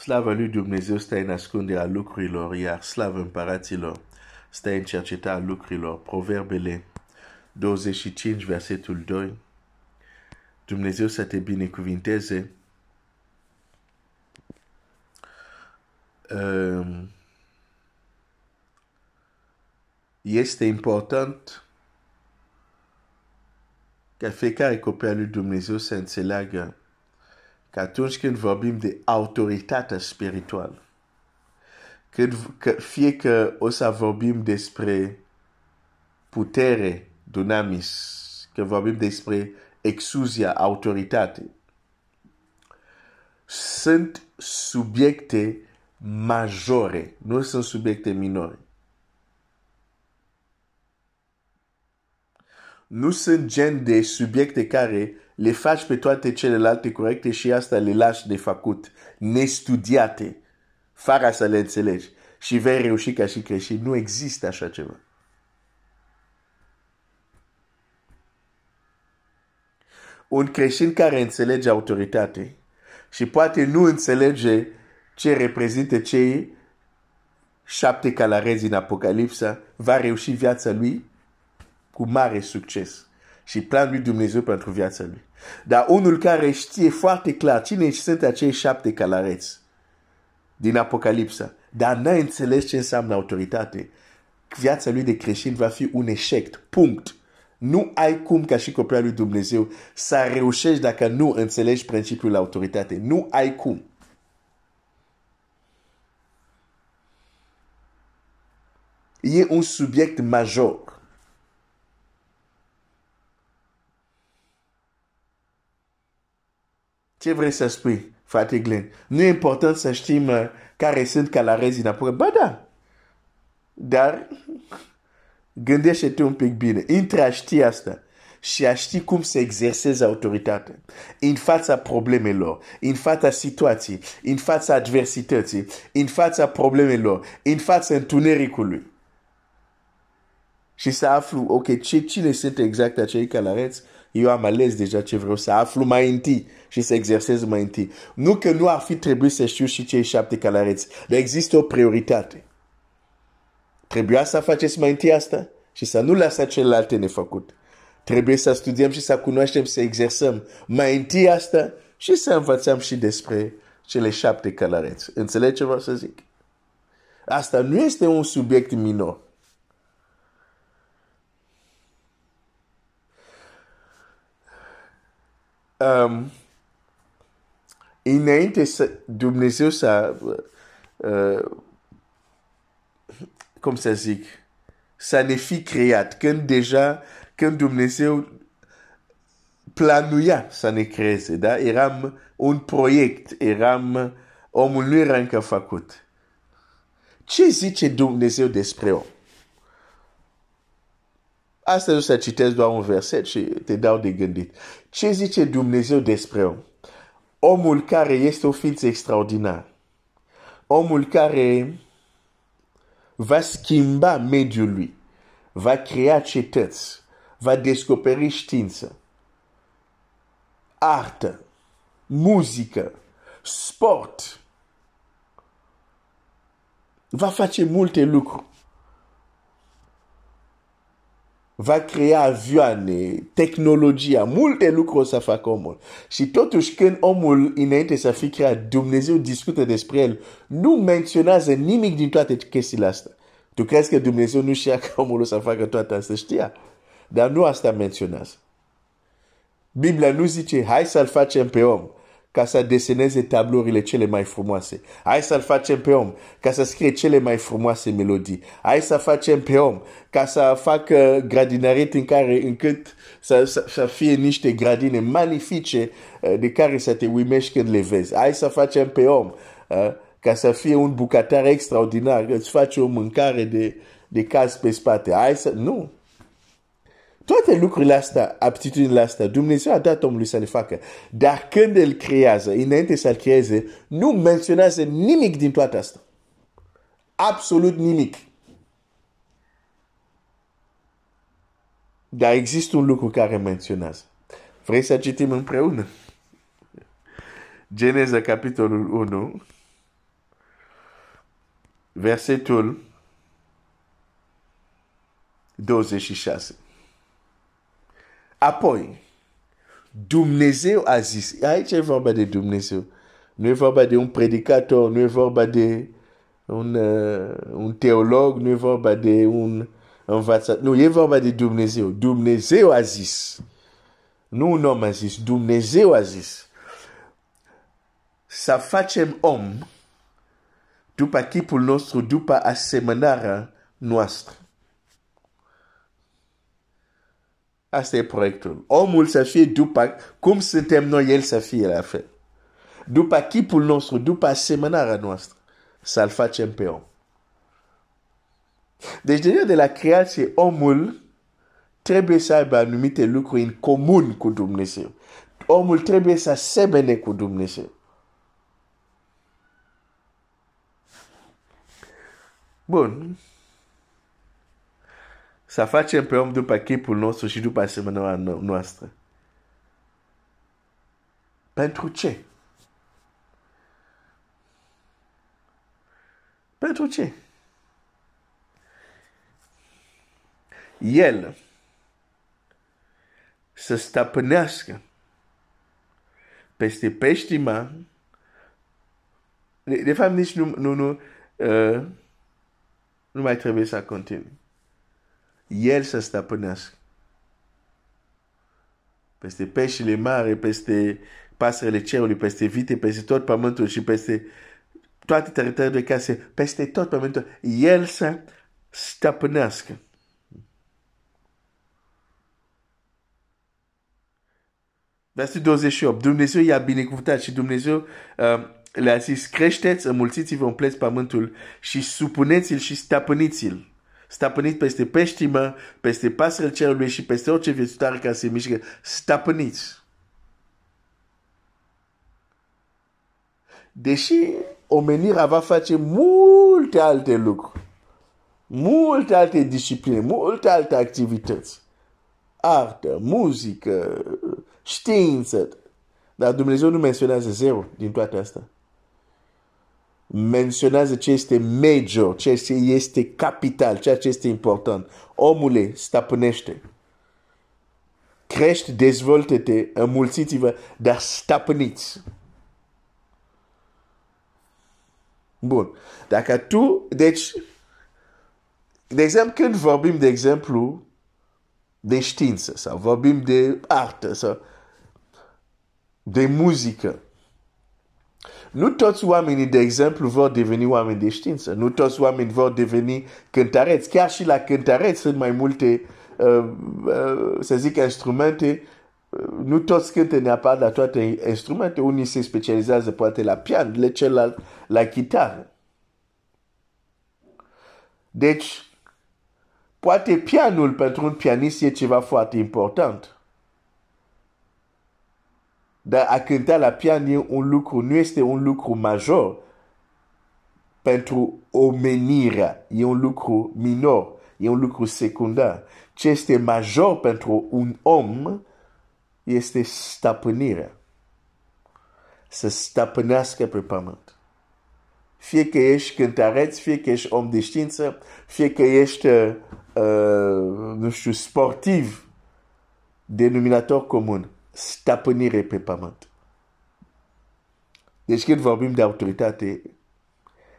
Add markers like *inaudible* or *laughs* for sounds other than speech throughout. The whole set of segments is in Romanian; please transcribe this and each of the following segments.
Slavă lui Dumnezeu stă în ascunderea lucrurilor, iar slavă împăraților stă în cercetarea lucrurilor. Proverbele 25, versetul 2. Dumnezeu să te binecuvinteze. Um, este important ca fiecare copil al lui Dumnezeu să înțeleagă că atunci când vorbim de autoritate spirituală, când, că, fie că o să vorbim despre putere, dunamis, că vorbim despre exuzia, autoritate, sunt subiecte majore, nu sunt subiecte minore. Nu sunt gen de subiecte care le faci pe toate celelalte corecte și asta le lași de făcut, nestudiate, fără să le înțelegi. Și vei reuși ca și creștin. Nu există așa ceva. Un creștin care înțelege autoritate și poate nu înțelege ce reprezintă cei șapte calarezi în Apocalipsa, va reuși viața lui cu mare succes și planul lui Dumnezeu pentru viața lui. Dar unul care știe foarte clar cine sunt acei șapte calareți din Apocalipsa, dar n-a înțeles ce înseamnă autoritate, viața lui de creștin va fi un eșec. Punct. Nu ai cum ca și copilul lui Dumnezeu să reușești dacă nu înțelegi principiul autoritate. Nu ai cum. E un subiect major. Ce vrei să spui, frate Glenn? Nu e important să știm uh, care sunt calarezii înapoi. Ba da. Dar gândește-te un pic bine. Intră a ști asta și a ști cum să exerseze autoritatea în fața problemelor, în fața situației, în fața adversității, în fața problemelor, în fața întunericului. Și să aflu, ok, ce, cine sunt exact acei calareți eu am ales deja ce vreau să aflu mai întâi și să exersez mai întâi. Nu că nu ar fi trebuit să știu și cei șapte calareți, dar există o prioritate. Trebuia să faceți mai întâi asta și să nu lăsați celelalte nefăcut. Trebuie să studiem și să cunoaștem, să exersăm mai întâi asta și să învățăm și despre cele șapte calareți. Înțelegi ce vreau să zic? Asta nu este un subiect minor. Um, înainte să Dumnezeu să, uh, cum să zic, să ne fi creat, când deja, când Dumnezeu planuia să ne creeze, da? Eram un proiect, eram, omul nu era încă făcut. Ce zice Dumnezeu despre om? Astăzi o să citesc doar un verset și te dau de gândit. Ce zice Dumnezeu despre om? Omul care este o ființă extraordinară. Omul care va schimba mediul lui. Va crea cetăți. Va descoperi știință. Artă. Muzică. Sport. Va face multe lucruri. Va crea avioane, tehnologia, multe lucruri o să facă omul. Și totuși când omul înainte să fi creat, Dumnezeu discută despre el, nu menționează nimic din toate chestiile astea. Tu crezi că Dumnezeu nu știa că omul o să facă toate astea? Știa. Dar nu asta menționează. Biblia nu zice, hai să-l facem pe om ca să deseneze tablourile cele mai frumoase. Hai să-l facem pe om ca să scrie cele mai frumoase melodii. Hai să facem pe om ca să facă gradinerit în care încât să, să, să fie niște gradine magnifice uh, de care să te uimești când le vezi. Hai să facem pe om uh, ca să fie un bucătar extraordinar, îți face o mâncare de, de caz pe spate. Hai să... Nu! Toate lucrurile astea, aptitudinile astea, Dumnezeu a dat omului să le facă. Dar când îl creează, înainte să-l creeze, nu menționează nimic din toate astea. Absolut nimic. Dar există un lucru care menționează. Vrei să citim împreună? Geneza, capitolul 1, versetul 26. Apoi, Dumnezeu a zis, aici e vorba de Dumnezeu, nu e vorba de un predicator, nu e vorba de un, uh, un teolog, nu e vorba de un învățat, nu, e vorba de Dumnezeu. Dumnezeu a zis, nu un om a zis, Dumnezeu a zis, să facem om după chipul nostru, după asemănarea noastră. Asta e proiectul. Omul să fie după cum suntem noi, el să fie la fel. După chipul nostru, după asemănarea noastră, să-l facem pe om. Deci, deja de la creație, omul trebuie să aibă anumite lucruri în comun cu Dumnezeu. Omul trebuie să semene cu Dumnezeu. Bun. Să facem pe om după chipul nostru și după asemenea noastră. Pentru ce? Pentru ce? El să stăpânească peste peștima de, de fapt nici nu, nu, nu, uh, nu mai trebuie să continui. El să stăpânească peste peștile mari, peste pasările cerului, peste vite, peste tot pământul și peste toate teritoriile de case, peste tot pământul. El să stăpânească. Versetul 28. Dumnezeu i-a binecuvântat și Dumnezeu uh, le-a zis, creșteți, înmulțiți-vă, umpleți pământul și supuneți-l și stăpâniți-l. Stăpâniți peste peștimă, peste pasările cerului și peste orice viețutare care se mișcă. Stăpâniți. Deși omenirea va face multe alte lucruri, multe alte discipline, multe alte activități, artă, muzică, știință, dar Dumnezeu nu menționează zero din toate astea. Menționează ce este major, ce este capital, ceea ce este important. Omule, stăpânește. Crește, dezvoltă-te, înmulțiți-vă, dar stăpâniți. Bun. Dacă tu, deci, de exemplu, când vorbim, de exemplu, de știință sau vorbim de artă sau de muzică, nu toți oamenii, de exemplu, vor deveni oameni de știință. Nu toți oamenii vor deveni cântăreți. Chiar și la cântăreți sunt mai multe, uh, uh, să zic, instrumente. Uh, nu toți cântă neapărat la toate instrumente. Unii se specializează poate la pian, le celălalt la chitară. Deci, poate pianul pentru un pianist e ceva foarte important. Dar a cânta la pian e un lucru, nu este un lucru major pentru omenirea. E un lucru minor, e un lucru secundar. Ce este major pentru un om este stăpânirea. Să stăpânească pe pământ. Fie că ești cântăreț, fie că ești om de știință, fie că ești, uh, nu știu, sportiv, denominator comun stăpânire pe pământ. Deci când vorbim de autoritate,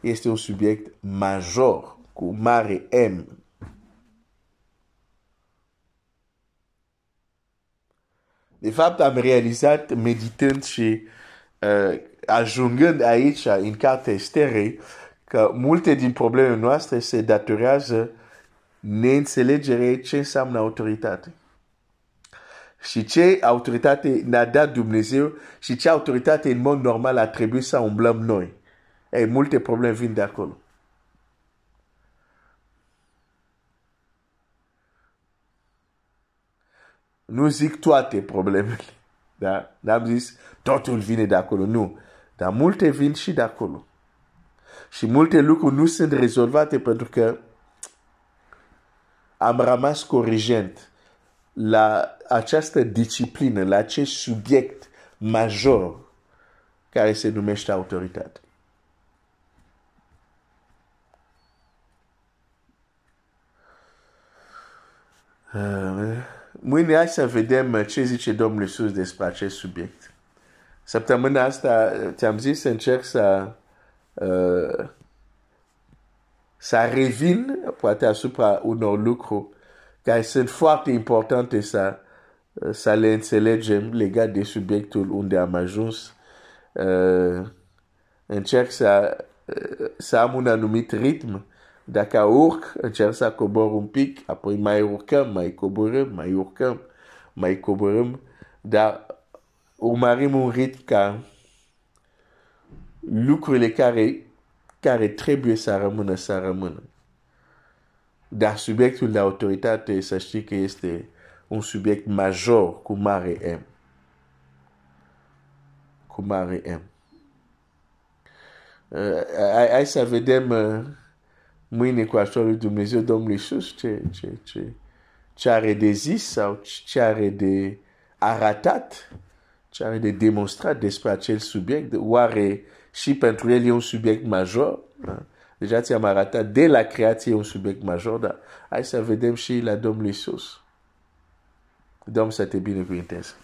este un subiect major, cu mare M. De fapt, am realizat, meditând și uh, ajungând aici, în cartea Esterei, că multe din problemele noastre se datorează neînțelegere ce înseamnă autoritate și ce autoritate ne-a dat Dumnezeu și ce autoritate în mod normal a trebuit să umblăm noi. Ei, multe probleme vin de acolo. Nu zic toate problemele. *laughs* Da? N-am zis totul vine de acolo. Nu. Dar multe vin și de acolo. Și multe lucruri nu sunt rezolvate pentru că am rămas corigent la această disciplină, la acest subiect major care se numește autoritate. Uh, mâine hai să vedem ce zice Domnul Iisus despre acest subiect. Săptămâna asta uh, ți-am zis să încerc să uh, să revin poate asupra unor lucruri care sunt foarte importante să, să le înțelegem legat de subiectul unde am ajuns. Uh, încerc să, uh, să am un anumit ritm. Dacă urc, încerc să cobor un pic, apoi mai urcăm, mai coborâm, mai urcăm, mai coborâm, dar urmărim un ritm ca lucrurile care, care trebuie să rămână, să rămână. Dar subiectul de autoritate, să știi că este un subiect major cu mare M. Cu mare M. Uh, hai, hai să vedem uh, mâine cu ajutorul lui Dumnezeu Domnul Iisus ce, ce, ce, ce are de zis sau ce are de arătat, ce are de demonstrat despre acel subiect. Oare și pentru el e un subiect major? Da? Deja ți-am arătat de la creație un subiect major, dar hai să vedem și la Domnul Iisus. Domnul să te binecuvinteze.